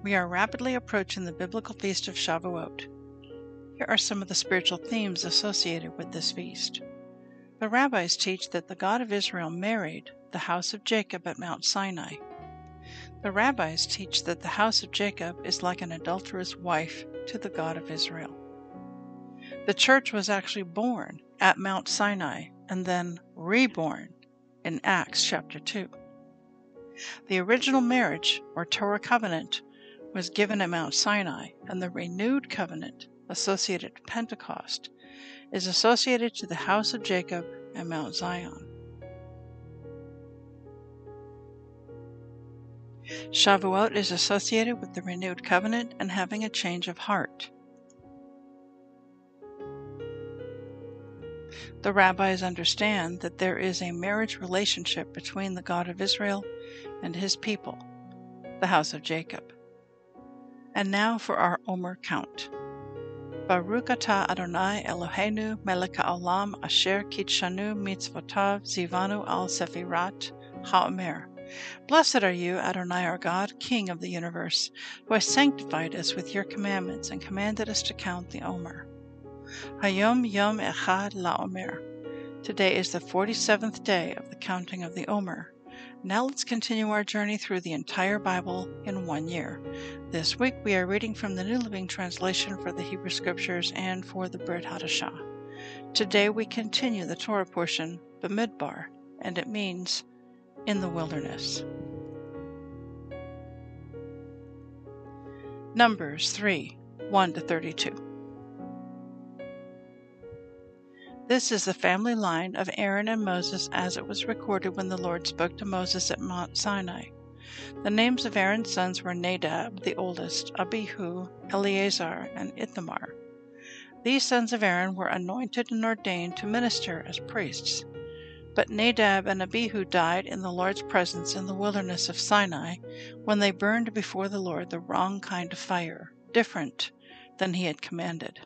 We are rapidly approaching the biblical feast of Shavuot. Here are some of the spiritual themes associated with this feast. The rabbis teach that the God of Israel married the house of Jacob at Mount Sinai. The rabbis teach that the house of Jacob is like an adulterous wife to the God of Israel. The church was actually born at Mount Sinai and then reborn in Acts chapter 2. The original marriage, or Torah covenant, was given at Mount Sinai, and the renewed covenant associated to Pentecost is associated to the house of Jacob and Mount Zion. Shavuot is associated with the renewed covenant and having a change of heart. The rabbis understand that there is a marriage relationship between the God of Israel and his people, the house of Jacob. And now for our Omer count. Baruch atah Adonai Eloheinu melech haolam asher kitshanu mitzvotav zivanu al sefirat haomer. Blessed are you, Adonai our God, King of the universe, who has sanctified us with your commandments and commanded us to count the Omer. Hayom Yom Echad LaOmer. Today is the 47th day of the counting of the Omer, now let's continue our journey through the entire Bible in one year. This week we are reading from the New Living Translation for the Hebrew Scriptures and for the Brit Hadashah. Today we continue the Torah portion, Bamidbar, and it means in the wilderness. Numbers 3 1 to 32. This is the family line of Aaron and Moses as it was recorded when the Lord spoke to Moses at Mount Sinai. The names of Aaron's sons were Nadab, the oldest, Abihu, Eleazar, and Ithamar. These sons of Aaron were anointed and ordained to minister as priests. But Nadab and Abihu died in the Lord's presence in the wilderness of Sinai when they burned before the Lord the wrong kind of fire, different than he had commanded.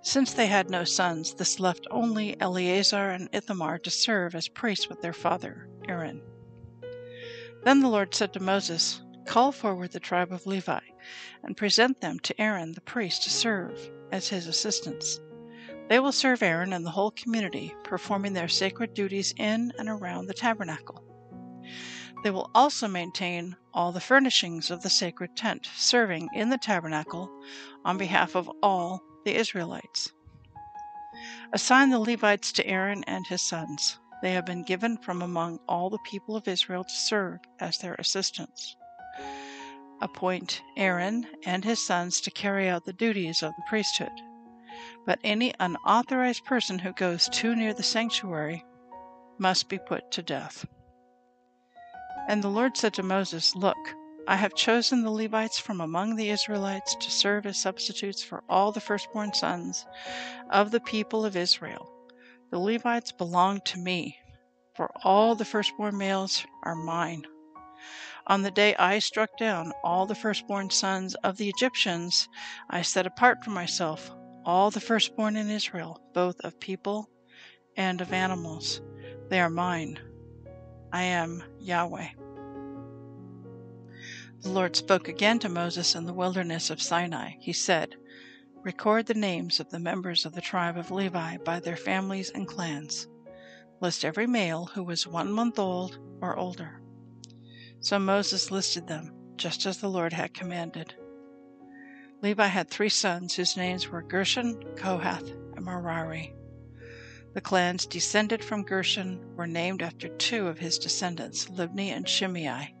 Since they had no sons, this left only Eleazar and Ithamar to serve as priests with their father, Aaron. Then the Lord said to Moses, Call forward the tribe of Levi, and present them to Aaron the priest to serve as his assistants. They will serve Aaron and the whole community, performing their sacred duties in and around the tabernacle. They will also maintain all the furnishings of the sacred tent, serving in the tabernacle on behalf of all the Israelites. Assign the Levites to Aaron and his sons. They have been given from among all the people of Israel to serve as their assistants. Appoint Aaron and his sons to carry out the duties of the priesthood. But any unauthorized person who goes too near the sanctuary must be put to death. And the Lord said to Moses, Look, I have chosen the Levites from among the Israelites to serve as substitutes for all the firstborn sons of the people of Israel. The Levites belong to me, for all the firstborn males are mine. On the day I struck down all the firstborn sons of the Egyptians, I set apart for myself all the firstborn in Israel, both of people and of animals. They are mine. I am Yahweh. The Lord spoke again to Moses in the wilderness of Sinai. He said, Record the names of the members of the tribe of Levi by their families and clans. List every male who was one month old or older. So Moses listed them, just as the Lord had commanded. Levi had three sons whose names were Gershon, Kohath, and Merari. The clans descended from Gershon were named after two of his descendants, Libni and Shimei.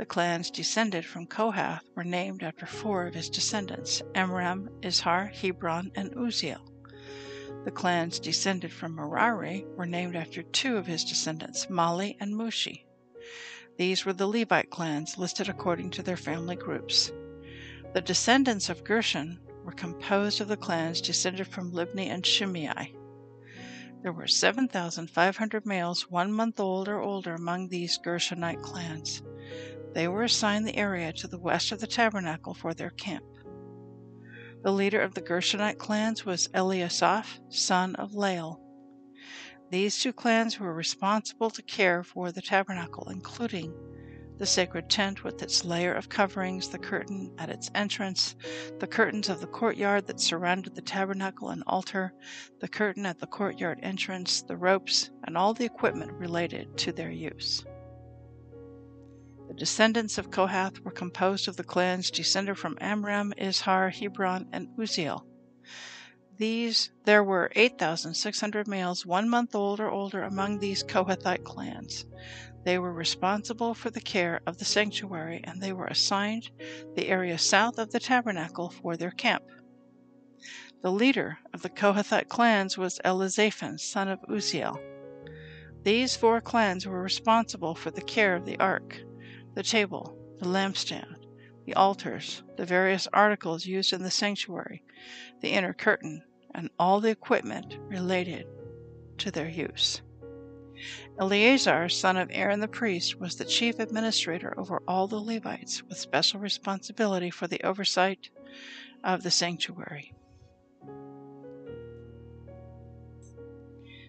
The clans descended from Kohath were named after four of his descendants, Amram, Izhar, Hebron, and Uzziel. The clans descended from Merari were named after two of his descendants, Mahli and Mushi. These were the Levite clans listed according to their family groups. The descendants of Gershon were composed of the clans descended from Libni and Shimei. There were 7,500 males one month old or older among these Gershonite clans. They were assigned the area to the west of the tabernacle for their camp. The leader of the Gershonite clans was Eliasaph, son of Lael. These two clans were responsible to care for the tabernacle, including the sacred tent with its layer of coverings, the curtain at its entrance, the curtains of the courtyard that surrounded the tabernacle and altar, the curtain at the courtyard entrance, the ropes, and all the equipment related to their use. The descendants of Kohath were composed of the clans descended from Amram, Izhar, Hebron, and Uzziel. These there were 8,600 males one month old or older among these Kohathite clans. They were responsible for the care of the sanctuary, and they were assigned the area south of the tabernacle for their camp. The leader of the Kohathite clans was Elizaphan, son of Uzziel. These four clans were responsible for the care of the ark, the table, the lampstand, the altars, the various articles used in the sanctuary, the inner curtain, and all the equipment related to their use. Eleazar, son of Aaron the priest, was the chief administrator over all the Levites, with special responsibility for the oversight of the sanctuary.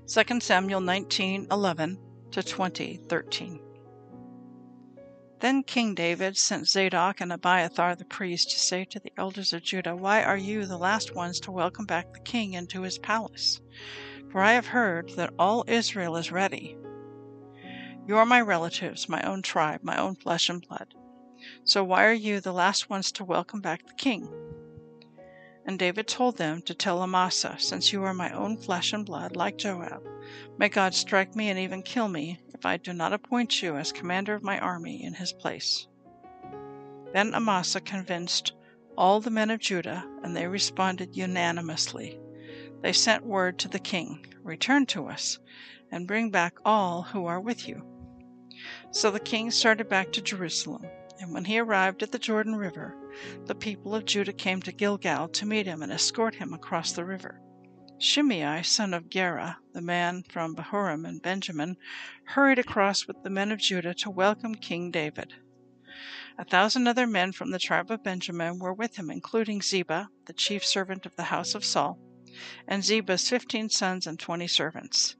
2 Samuel 19:11 to 20:13. Then King David sent Zadok and Abiathar the priest to say to the elders of Judah, Why are you the last ones to welcome back the king into his palace? For I have heard that all Israel is ready. You are my relatives, my own tribe, my own flesh and blood. So why are you the last ones to welcome back the king? And David told them to tell Amasa, Since you are my own flesh and blood, like Joab, may God strike me and even kill me if I do not appoint you as commander of my army in his place. Then Amasa convinced all the men of Judah, and they responded unanimously. They sent word to the king, Return to us, and bring back all who are with you. So the king started back to Jerusalem, and when he arrived at the Jordan River, the people of Judah came to Gilgal to meet him and escort him across the river. Shimei, son of Gera, the man from Bahurim and Benjamin, hurried across with the men of Judah to welcome King David. A thousand other men from the tribe of Benjamin were with him, including Ziba, the chief servant of the house of Saul, and Ziba's fifteen sons and twenty servants.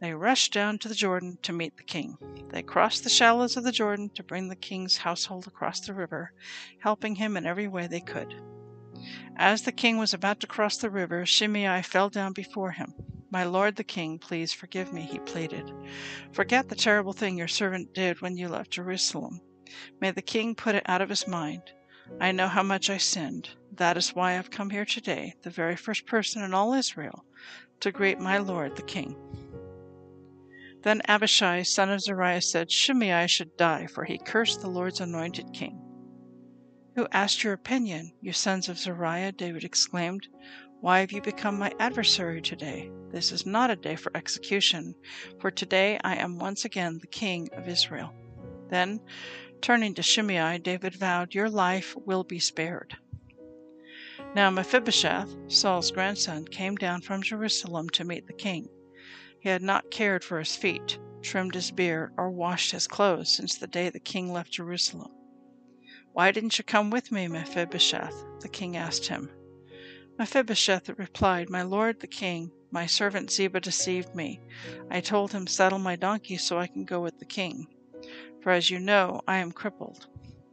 They rushed down to the Jordan to meet the king. They crossed the shallows of the Jordan to bring the king's household across the river, helping him in every way they could. As the king was about to cross the river, Shimei fell down before him. My lord the king, please forgive me, he pleaded. Forget the terrible thing your servant did when you left Jerusalem. May the king put it out of his mind. I know how much I sinned. That is why I've come here today, the very first person in all Israel, to greet my lord the king. Then Abishai, son of Zeruiah, said, Shimei should die, for he cursed the Lord's anointed king. Who asked your opinion, you sons of Zeruiah? David exclaimed. Why have you become my adversary today? This is not a day for execution, for today I am once again the king of Israel. Then Turning to Shimei, David vowed, Your life will be spared. Now Mephibosheth, Saul's grandson, came down from Jerusalem to meet the king. He had not cared for his feet, trimmed his beard, or washed his clothes since the day the king left Jerusalem. Why didn't you come with me, Mephibosheth? the king asked him. Mephibosheth replied, My lord the king, my servant Ziba deceived me. I told him, Saddle my donkey so I can go with the king for as you know, I am crippled.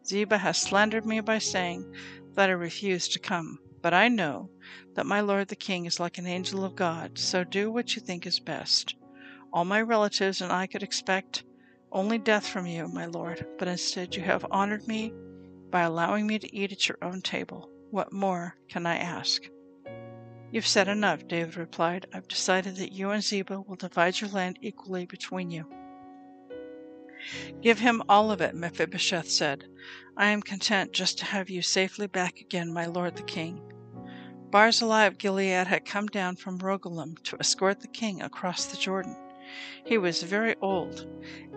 Ziba has slandered me by saying that I refused to come. But I know that my lord the king is like an angel of God, so do what you think is best. All my relatives and I could expect only death from you, my lord, but instead you have honored me by allowing me to eat at your own table. What more can I ask? You've said enough, David replied. I've decided that you and Ziba will divide your land equally between you. Give him all of it, Mephibosheth said. I am content just to have you safely back again, my lord the king. Barzillai of Gilead had come down from Rogelim to escort the king across the Jordan. He was very old,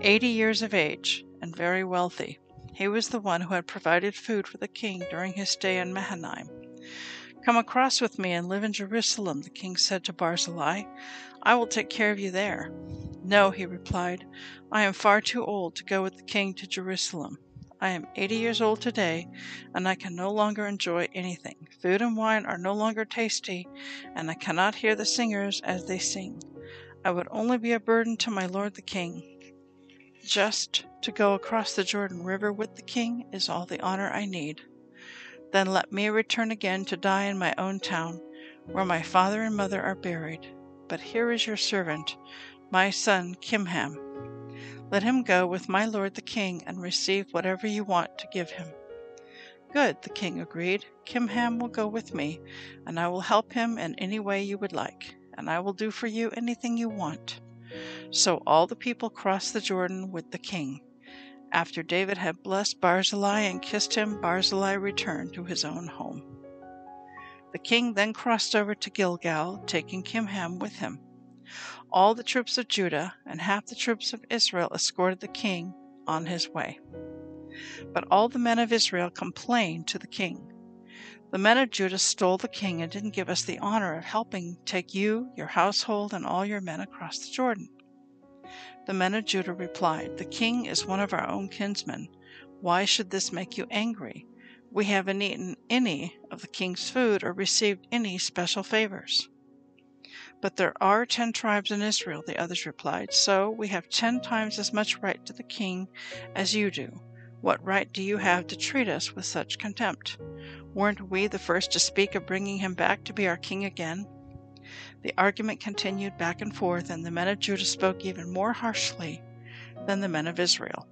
eighty years of age, and very wealthy. He was the one who had provided food for the king during his stay in Mahanaim. Come across with me and live in Jerusalem, the king said to Barzillai. I will take care of you there. No, he replied, I am far too old to go with the king to Jerusalem. I am eighty years old today, and I can no longer enjoy anything. Food and wine are no longer tasty, and I cannot hear the singers as they sing. I would only be a burden to my lord the king. Just to go across the Jordan River with the king is all the honor I need. Then let me return again to die in my own town, where my father and mother are buried. But here is your servant, my son Kimham. Let him go with my lord the king and receive whatever you want to give him. Good, the king agreed. Kimham will go with me, and I will help him in any way you would like, and I will do for you anything you want. So all the people crossed the Jordan with the king. After David had blessed Barzillai and kissed him, Barzillai returned to his own home. The king then crossed over to Gilgal, taking Kimham with him. All the troops of Judah and half the troops of Israel escorted the king on his way. But all the men of Israel complained to the king. The men of Judah stole the king and didn't give us the honor of helping take you, your household, and all your men across the Jordan. The men of Judah replied, The king is one of our own kinsmen. Why should this make you angry? We haven't eaten any of the king's food or received any special favors. But there are ten tribes in Israel, the others replied, so we have ten times as much right to the king as you do. What right do you have to treat us with such contempt? Weren't we the first to speak of bringing him back to be our king again? The argument continued back and forth, and the men of Judah spoke even more harshly than the men of Israel.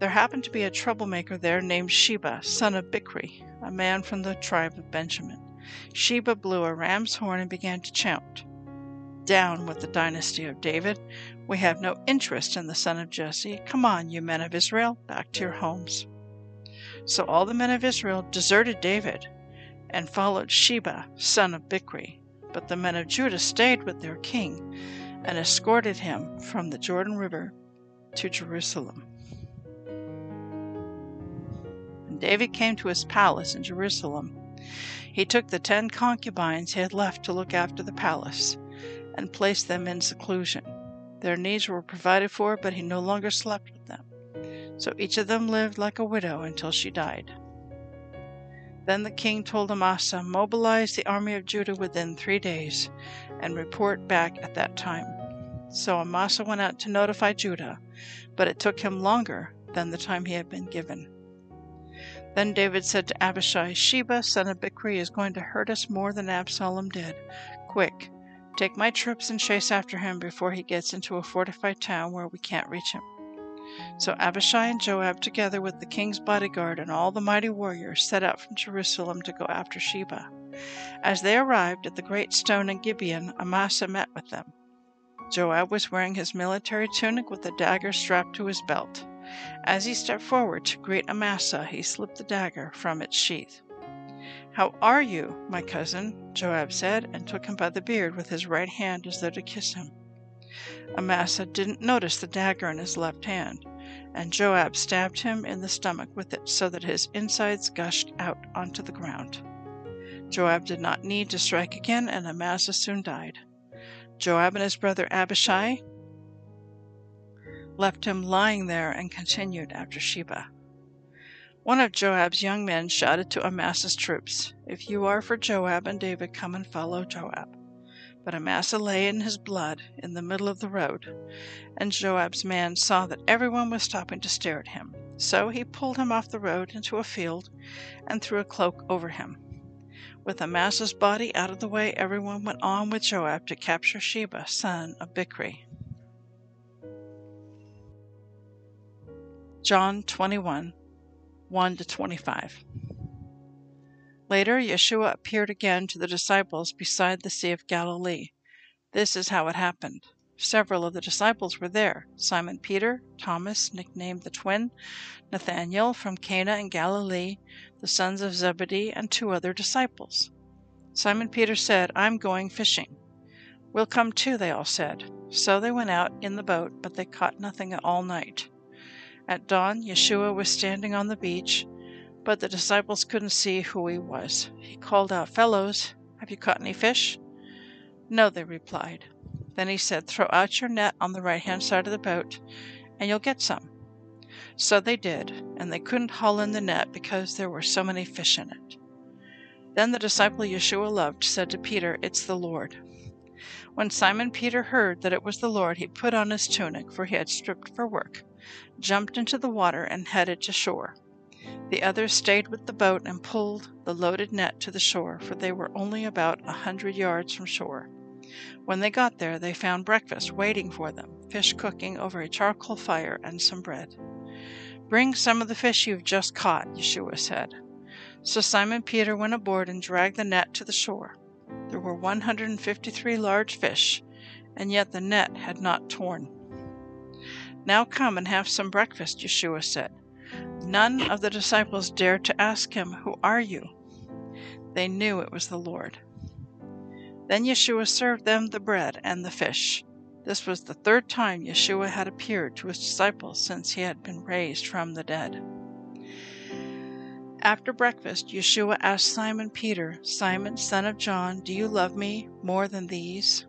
There happened to be a troublemaker there named Sheba, son of Bichri, a man from the tribe of Benjamin. Sheba blew a ram's horn and began to chant, Down with the dynasty of David. We have no interest in the son of Jesse. Come on, you men of Israel, back to your homes. So all the men of Israel deserted David and followed Sheba, son of Bichri. But the men of Judah stayed with their king and escorted him from the Jordan River to Jerusalem. When David came to his palace in Jerusalem, he took the ten concubines he had left to look after the palace and placed them in seclusion. Their needs were provided for, but he no longer slept with them. So each of them lived like a widow until she died. Then the king told Amasa, Mobilize the army of Judah within three days, and report back at that time. So Amasa went out to notify Judah, but it took him longer than the time he had been given. Then David said to Abishai, Sheba, son of Bichri, is going to hurt us more than Absalom did. Quick, take my troops and chase after him before he gets into a fortified town where we can't reach him. So Abishai and Joab, together with the king's bodyguard and all the mighty warriors, set out from Jerusalem to go after Sheba. As they arrived at the great stone in Gibeon, Amasa met with them. Joab was wearing his military tunic with a dagger strapped to his belt. As he stepped forward to greet Amasa, he slipped the dagger from its sheath. How are you, my cousin? Joab said, and took him by the beard with his right hand as though to kiss him. Amasa didn't notice the dagger in his left hand, and Joab stabbed him in the stomach with it so that his insides gushed out onto the ground. Joab did not need to strike again, and Amasa soon died. Joab and his brother Abishai left him lying there and continued after Sheba. One of Joab's young men shouted to Amasa's troops, If you are for Joab and David, come and follow Joab. But Amasa lay in his blood in the middle of the road, and Joab's man saw that everyone was stopping to stare at him. So he pulled him off the road into a field and threw a cloak over him. With Amasa's body out of the way, everyone went on with Joab to capture Sheba, son of Bichri. John 21 1 to 25. Later, Yeshua appeared again to the disciples beside the Sea of Galilee. This is how it happened. Several of the disciples were there Simon Peter, Thomas, nicknamed the twin, Nathanael from Cana in Galilee, the sons of Zebedee, and two other disciples. Simon Peter said, I'm going fishing. We'll come too, they all said. So they went out in the boat, but they caught nothing all night. At dawn, Yeshua was standing on the beach, but the disciples couldn't see who he was. He called out, Fellows, have you caught any fish? No, they replied. Then he said, Throw out your net on the right hand side of the boat, and you'll get some. So they did, and they couldn't haul in the net because there were so many fish in it. Then the disciple Yeshua loved said to Peter, It's the Lord. When Simon Peter heard that it was the Lord, he put on his tunic, for he had stripped for work, jumped into the water, and headed to shore. The others stayed with the boat and pulled the loaded net to the shore, for they were only about a hundred yards from shore. When they got there, they found breakfast waiting for them fish cooking over a charcoal fire and some bread. Bring some of the fish you've just caught, Yeshua said. So Simon Peter went aboard and dragged the net to the shore. There were 153 large fish, and yet the net had not torn. Now come and have some breakfast, Yeshua said. None of the disciples dared to ask him, Who are you? They knew it was the Lord. Then Yeshua served them the bread and the fish. This was the third time Yeshua had appeared to his disciples since he had been raised from the dead. After breakfast, Yeshua asked Simon Peter, Simon, son of John, do you love me more than these?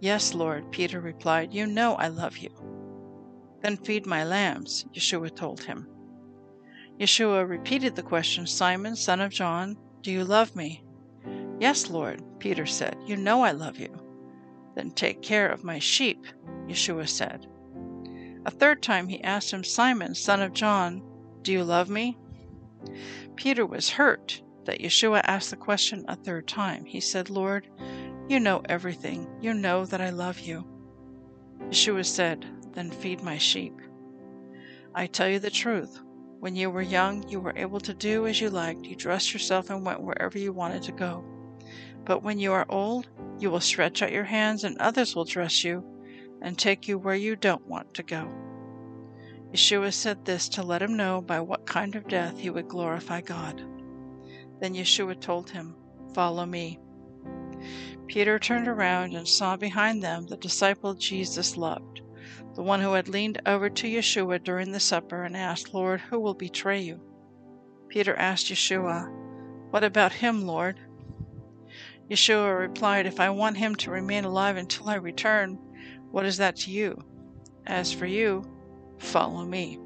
Yes, Lord, Peter replied, You know I love you. Then feed my lambs, Yeshua told him. Yeshua repeated the question, Simon, son of John, do you love me? Yes, Lord, Peter said, You know I love you. Then take care of my sheep, Yeshua said. A third time he asked him, Simon, son of John, do you love me? Peter was hurt that Yeshua asked the question a third time. He said, Lord, you know everything. You know that I love you. Yeshua said, Then feed my sheep. I tell you the truth. When you were young, you were able to do as you liked. You dressed yourself and went wherever you wanted to go. But when you are old, you will stretch out your hands, and others will dress you and take you where you don't want to go. Yeshua said this to let him know by what kind of death he would glorify God. Then Yeshua told him, Follow me. Peter turned around and saw behind them the disciple Jesus loved, the one who had leaned over to Yeshua during the supper and asked, Lord, who will betray you? Peter asked Yeshua, What about him, Lord? Yeshua replied, If I want him to remain alive until I return, what is that to you? As for you, Follow me.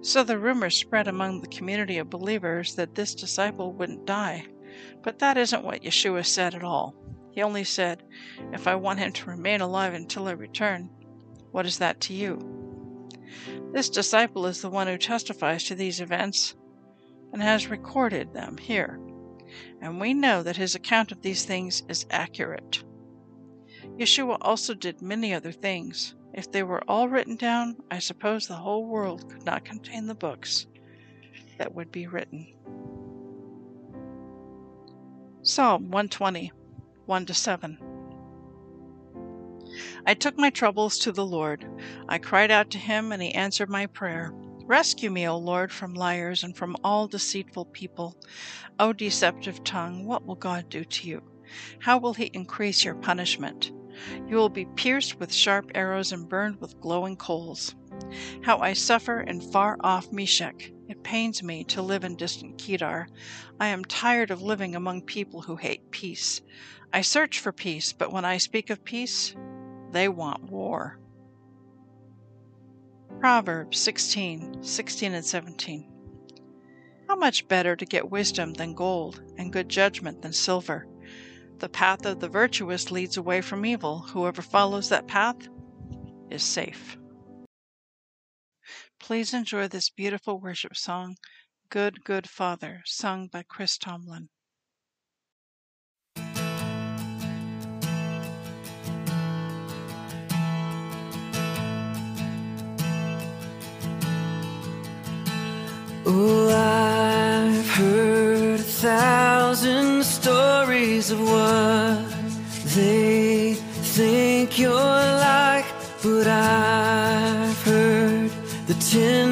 So the rumor spread among the community of believers that this disciple wouldn't die. But that isn't what Yeshua said at all. He only said, If I want him to remain alive until I return, what is that to you? This disciple is the one who testifies to these events and has recorded them here, and we know that his account of these things is accurate. Yeshua also did many other things. If they were all written down, I suppose the whole world could not contain the books that would be written. Psalm 120, 1 to 7. I took my troubles to the Lord. I cried out to him, and he answered my prayer. Rescue me, O Lord, from liars and from all deceitful people. O deceptive tongue, what will God do to you? How will he increase your punishment? You will be pierced with sharp arrows and burned with glowing coals. How I suffer in far off Meshech. It pains me to live in distant Kedar. I am tired of living among people who hate peace. I search for peace, but when I speak of peace, they want war. Proverbs 16, 16 and 17. How much better to get wisdom than gold, and good judgment than silver. The path of the virtuous leads away from evil. Whoever follows that path is safe. Please enjoy this beautiful worship song, Good, Good Father, sung by Chris Tomlin. Oh, I've heard a thousand stories of what they think you're like, but I've heard the ten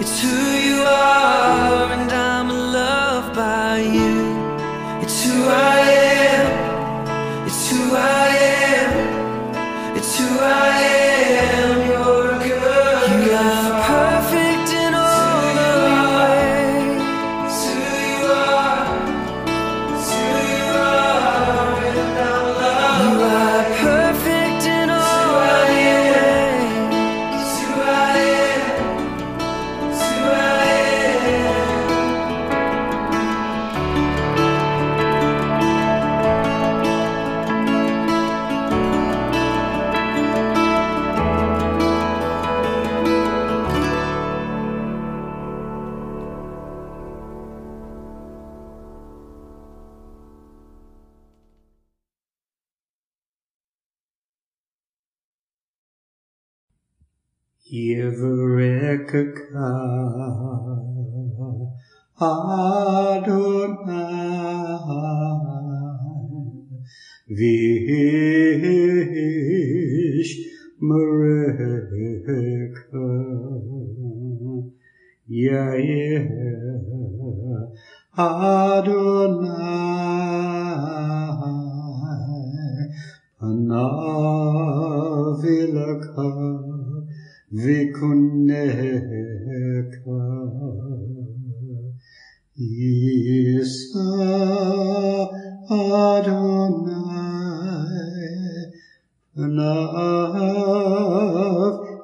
It's who Yevrekka Adonai Vishmerekka Yair Adonai Panavilakah Vikuneka Isa Adonai Panav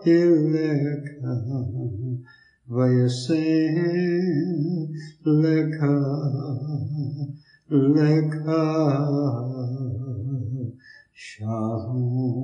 Ileka Vayasem Leka Leka Shalom